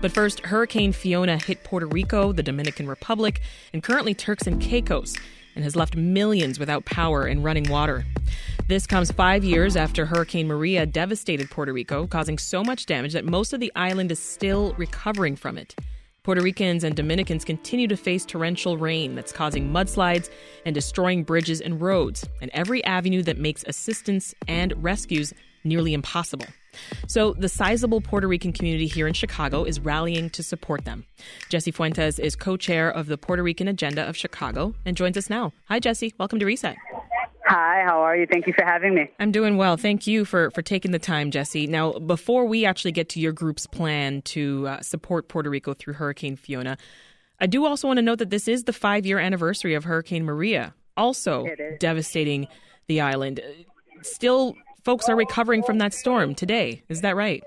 But first, Hurricane Fiona hit Puerto Rico, the Dominican Republic, and currently Turks and Caicos, and has left millions without power and running water. This comes five years after Hurricane Maria devastated Puerto Rico, causing so much damage that most of the island is still recovering from it. Puerto Ricans and Dominicans continue to face torrential rain that's causing mudslides and destroying bridges and roads, and every avenue that makes assistance and rescues nearly impossible. So, the sizable Puerto Rican community here in Chicago is rallying to support them. Jessie Fuentes is co chair of the Puerto Rican Agenda of Chicago and joins us now. Hi, Jessie. Welcome to Reset. Hi, how are you? Thank you for having me. I'm doing well. Thank you for, for taking the time, Jessie. Now, before we actually get to your group's plan to uh, support Puerto Rico through Hurricane Fiona, I do also want to note that this is the five year anniversary of Hurricane Maria, also devastating the island. Still, folks are recovering from that storm today. Is that right?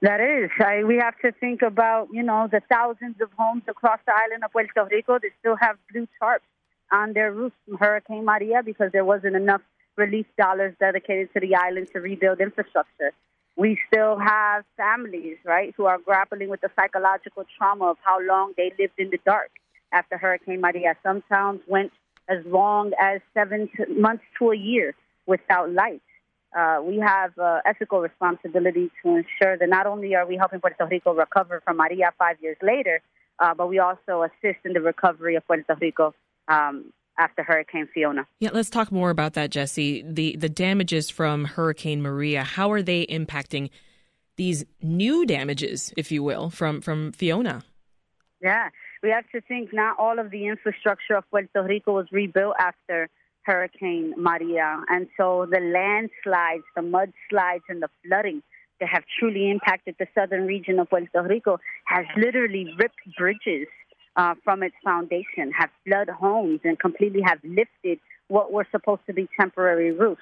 That is. I, we have to think about, you know, the thousands of homes across the island of Puerto Rico that still have blue tarps on their roofs from Hurricane Maria because there wasn't enough relief dollars dedicated to the island to rebuild infrastructure. We still have families, right, who are grappling with the psychological trauma of how long they lived in the dark after Hurricane Maria. Some towns went as long as seven months to a year without light. Uh, we have uh, ethical responsibility to ensure that not only are we helping Puerto Rico recover from Maria five years later, uh, but we also assist in the recovery of Puerto Rico um, after Hurricane Fiona. Yeah, let's talk more about that, Jessie. The the damages from Hurricane Maria, how are they impacting these new damages, if you will, from from Fiona? Yeah, we have to think not all of the infrastructure of Puerto Rico was rebuilt after Hurricane Maria, and so the landslides, the mudslides, and the flooding that have truly impacted the southern region of Puerto Rico has literally ripped bridges uh, from its foundation, have flooded homes, and completely have lifted what were supposed to be temporary roofs.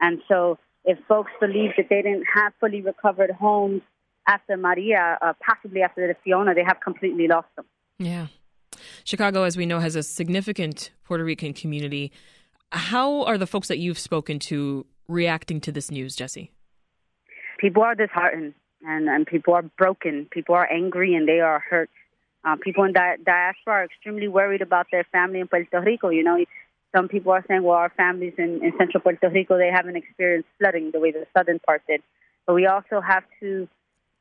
And so, if folks believe that they didn't have fully recovered homes after Maria, uh, possibly after the Fiona, they have completely lost them. Yeah. Chicago, as we know, has a significant Puerto Rican community. How are the folks that you've spoken to reacting to this news, Jessie? People are disheartened and, and people are broken. People are angry and they are hurt. Uh, people in di- diaspora are extremely worried about their family in Puerto Rico. You know, some people are saying, well, our families in, in central Puerto Rico, they haven't experienced flooding the way the southern part did. But we also have to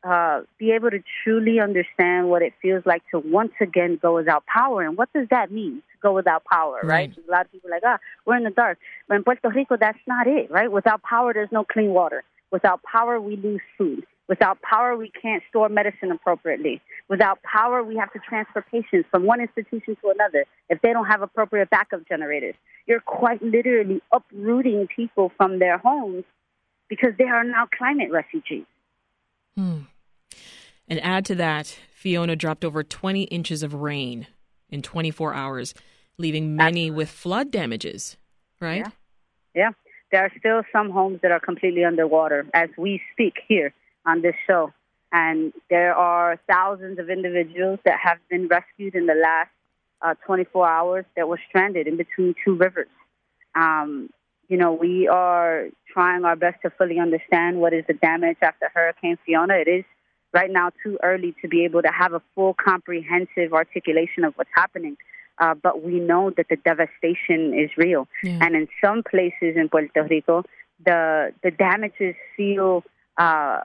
uh, be able to truly understand what it feels like to once again go without power. And what does that mean, to go without power, right? right? A lot of people are like, ah, we're in the dark. But in Puerto Rico, that's not it, right? Without power, there's no clean water. Without power, we lose food. Without power, we can't store medicine appropriately. Without power, we have to transfer patients from one institution to another if they don't have appropriate backup generators. You're quite literally uprooting people from their homes because they are now climate refugees. Hmm. And add to that, Fiona dropped over 20 inches of rain in 24 hours, leaving many Absolutely. with flood damages, right? Yeah. yeah. There are still some homes that are completely underwater as we speak here on this show. And there are thousands of individuals that have been rescued in the last uh, 24 hours that were stranded in between two rivers. Um, you know, we are trying our best to fully understand what is the damage after Hurricane Fiona. It is right now too early to be able to have a full comprehensive articulation of what's happening. Uh, but we know that the devastation is real. Yeah. And in some places in Puerto Rico, the, the damages feel uh,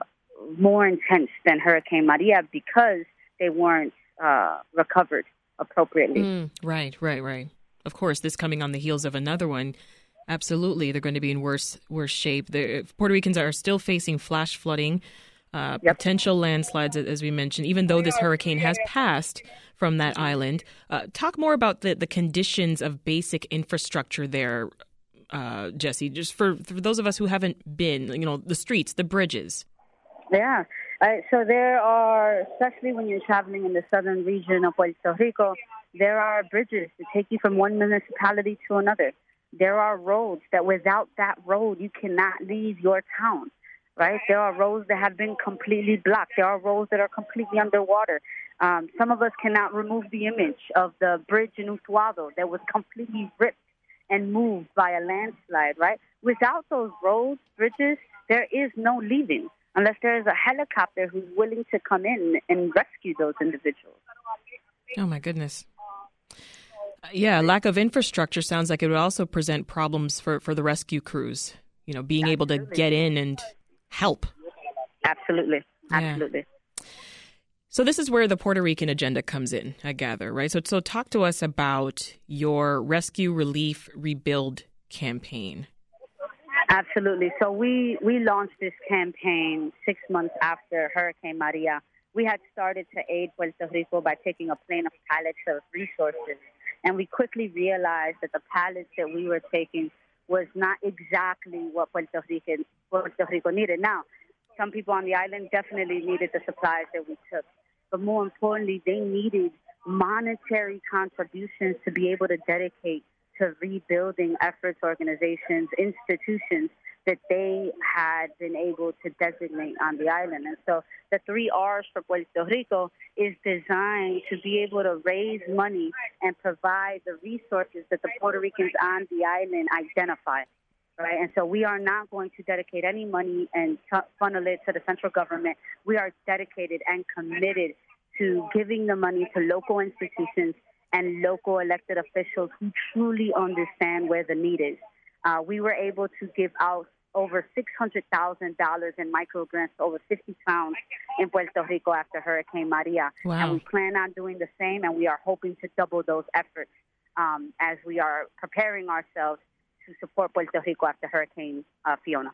more intense than Hurricane Maria because they weren't uh, recovered appropriately. Mm, right, right, right. Of course, this coming on the heels of another one. Absolutely, they're going to be in worse worse shape. The Puerto Ricans are still facing flash flooding, uh, yep. potential landslides, as we mentioned. Even though this hurricane has passed from that island, uh, talk more about the the conditions of basic infrastructure there, uh, Jessie. Just for for those of us who haven't been, you know, the streets, the bridges. Yeah. Uh, so there are, especially when you're traveling in the southern region of Puerto Rico, there are bridges that take you from one municipality to another. There are roads that without that road, you cannot leave your town, right? There are roads that have been completely blocked. There are roads that are completely underwater. Um, some of us cannot remove the image of the bridge in Utuado that was completely ripped and moved by a landslide, right? Without those roads, bridges, there is no leaving. unless there is a helicopter who's willing to come in and rescue those individuals. Oh, my goodness. Yeah, lack of infrastructure sounds like it would also present problems for, for the rescue crews. You know, being Absolutely. able to get in and help. Absolutely. Absolutely. Yeah. So this is where the Puerto Rican agenda comes in, I gather, right? So so talk to us about your rescue relief rebuild campaign. Absolutely. So we we launched this campaign 6 months after Hurricane Maria. We had started to aid Puerto Rico by taking a plane of pallets of resources and we quickly realized that the pallets that we were taking was not exactly what Puerto Rico, Puerto Rico needed. Now, some people on the island definitely needed the supplies that we took, but more importantly, they needed monetary contributions to be able to dedicate to rebuilding efforts, organizations, institutions that they had been able to designate on the island. And so the three R's for Puerto Rico is designed to be able to raise money and provide the resources that the Puerto Ricans on the island identify. Right, and so we are not going to dedicate any money and funnel it to the central government. We are dedicated and committed to giving the money to local institutions and local elected officials who truly understand where the need is. Uh, we were able to give out over $600,000 in micro grants to over 50 towns in Puerto Rico after Hurricane Maria. Wow. And we plan on doing the same, and we are hoping to double those efforts um, as we are preparing ourselves to support Puerto Rico after Hurricane uh, Fiona.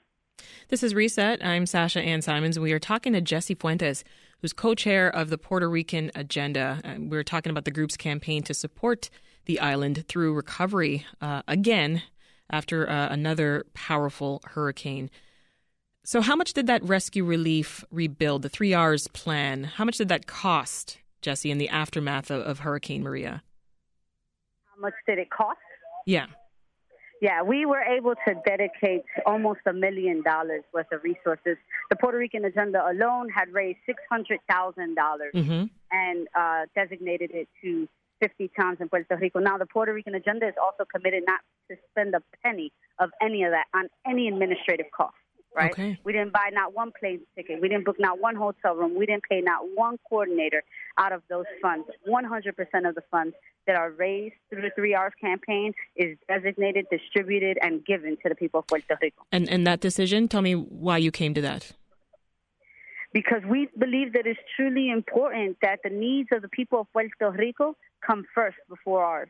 This is Reset. I'm Sasha Ann Simons. We are talking to Jessie Fuentes, who's co chair of the Puerto Rican Agenda. we're talking about the group's campaign to support the island through recovery uh, again after uh, another powerful hurricane. So, how much did that rescue relief rebuild, the three R's plan, how much did that cost, Jessie, in the aftermath of, of Hurricane Maria? How much did it cost? Yeah. Yeah, we were able to dedicate almost a million dollars worth of resources. The Puerto Rican Agenda alone had raised $600,000 mm-hmm. and uh, designated it to 50 towns in Puerto Rico. Now, the Puerto Rican agenda is also committed not to spend a penny of any of that on any administrative cost. Right? Okay. We didn't buy not one plane ticket. We didn't book not one hotel room. We didn't pay not one coordinator out of those funds. 100% of the funds that are raised through the Three R's campaign is designated, distributed, and given to the people of Puerto Rico. And and that decision, tell me why you came to that because we believe that it's truly important that the needs of the people of Puerto Rico come first before ours.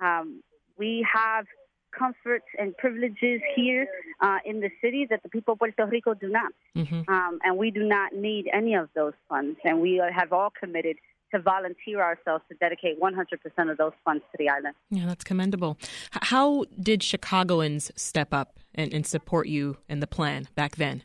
Um, we have comforts and privileges here uh, in the city that the people of Puerto Rico do not. Mm-hmm. Um, and we do not need any of those funds. And we have all committed to volunteer ourselves to dedicate 100% of those funds to the island. Yeah, that's commendable. How did Chicagoans step up and, and support you and the plan back then?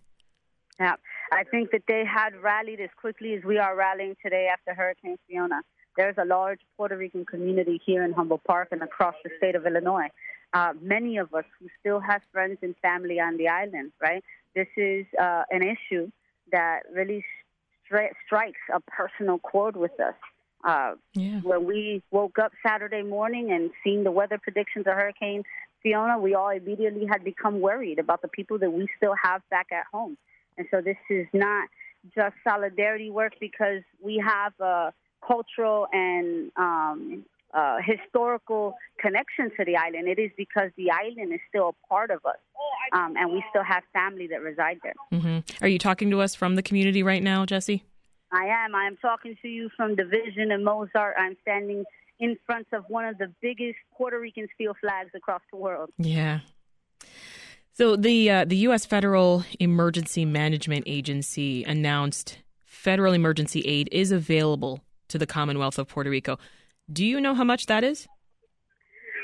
Yeah, I think that they had rallied as quickly as we are rallying today after Hurricane Fiona. There's a large Puerto Rican community here in Humboldt Park and across the state of Illinois. Uh, many of us who still have friends and family on the island, right? This is uh, an issue that really stri- strikes a personal chord with us. Uh, yeah. When we woke up Saturday morning and seen the weather predictions of Hurricane Fiona, we all immediately had become worried about the people that we still have back at home. And so this is not just solidarity work because we have a cultural and um, uh, historical connection to the island. It is because the island is still a part of us, um, and we still have family that reside there. Mm-hmm. Are you talking to us from the community right now, Jessie? I am. I am talking to you from Division and Mozart. I'm standing in front of one of the biggest Puerto Rican steel flags across the world. Yeah. So the uh, the U.S. Federal Emergency Management Agency announced federal emergency aid is available to the Commonwealth of Puerto Rico. Do you know how much that is?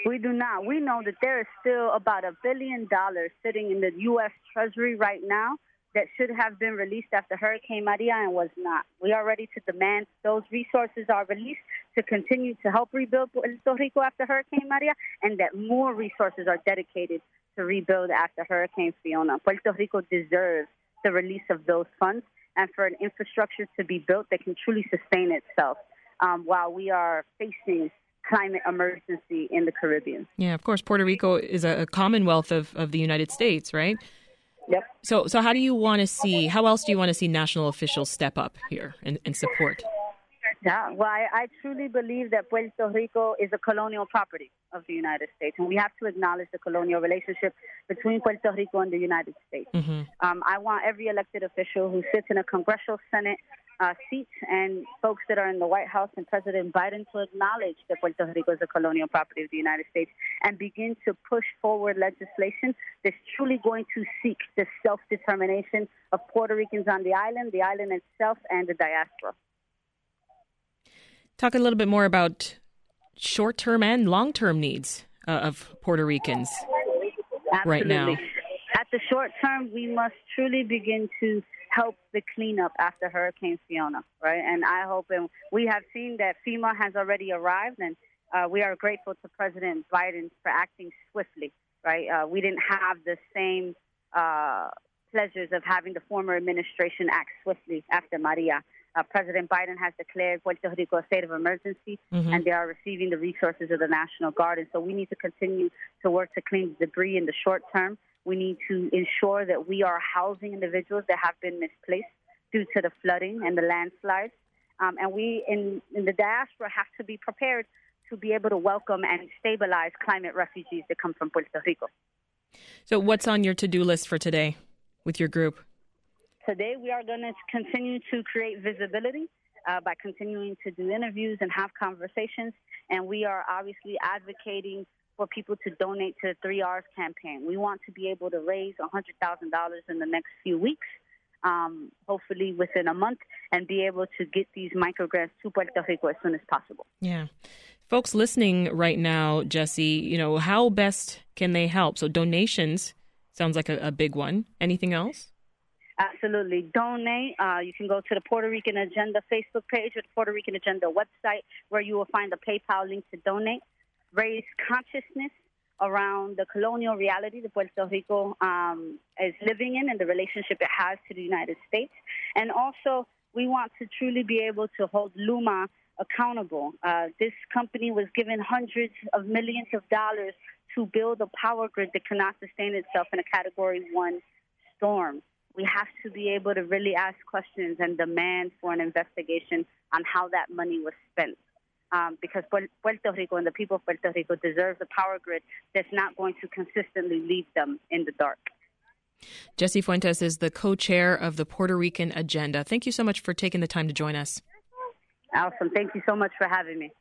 We do not. We know that there is still about a billion dollars sitting in the U.S. Treasury right now that should have been released after Hurricane Maria and was not. We are ready to demand those resources are released to continue to help rebuild Puerto Rico after Hurricane Maria and that more resources are dedicated to rebuild after Hurricane Fiona. Puerto Rico deserves the release of those funds and for an infrastructure to be built that can truly sustain itself um, while we are facing climate emergency in the Caribbean. Yeah, of course, Puerto Rico is a, commonwealth of, of the United States, right? Yep. So, so how do you want to see? How else do you want to see national officials step up here and, and support? Yeah, well, I, I truly believe that Puerto Rico is a colonial property of the United States, and we have to acknowledge the colonial relationship between Puerto Rico and the United States. Mm-hmm. Um, I want every elected official who sits in a congressional Senate uh, seat and folks that are in the White House and President Biden to acknowledge that Puerto Rico is a colonial property of the United States and begin to push forward legislation that's truly going to seek the self determination of Puerto Ricans on the island, the island itself, and the diaspora. Talk a little bit more about short term and long term needs uh, of Puerto Ricans Absolutely. right now. At the short term, we must truly begin to help the cleanup after Hurricane Fiona, right? And I hope, and we have seen that FEMA has already arrived, and uh, we are grateful to President Biden for acting swiftly, right? Uh, we didn't have the same uh, pleasures of having the former administration act swiftly after Maria. Uh, President Biden has declared Puerto Rico a state of emergency, mm-hmm. and they are receiving the resources of the National Guard. And so we need to continue to work to clean the debris in the short term. We need to ensure that we are housing individuals that have been misplaced due to the flooding and the landslides. Um, and we in, in the diaspora have to be prepared to be able to welcome and stabilize climate refugees that come from Puerto Rico. So, what's on your to do list for today with your group? Today, we are going to continue to create visibility uh, by continuing to do interviews and have conversations. And we are obviously advocating for people to donate to the 3Rs campaign. We want to be able to raise $100,000 in the next few weeks, um, hopefully within a month, and be able to get these microgrants to Puerto Rico as soon as possible. Yeah. Folks listening right now, Jessie, you know, how best can they help? So donations sounds like a, a big one. Anything else? Absolutely. Donate. Uh, you can go to the Puerto Rican Agenda Facebook page or the Puerto Rican Agenda website where you will find the PayPal link to donate. Raise consciousness around the colonial reality that Puerto Rico um, is living in and the relationship it has to the United States. And also, we want to truly be able to hold LUMA accountable. Uh, this company was given hundreds of millions of dollars to build a power grid that cannot sustain itself in a Category 1 storm we have to be able to really ask questions and demand for an investigation on how that money was spent. Um, because Puerto Rico and the people of Puerto Rico deserve a power grid that's not going to consistently leave them in the dark. Jessie Fuentes is the co chair of the Puerto Rican Agenda. Thank you so much for taking the time to join us. Awesome. Thank you so much for having me.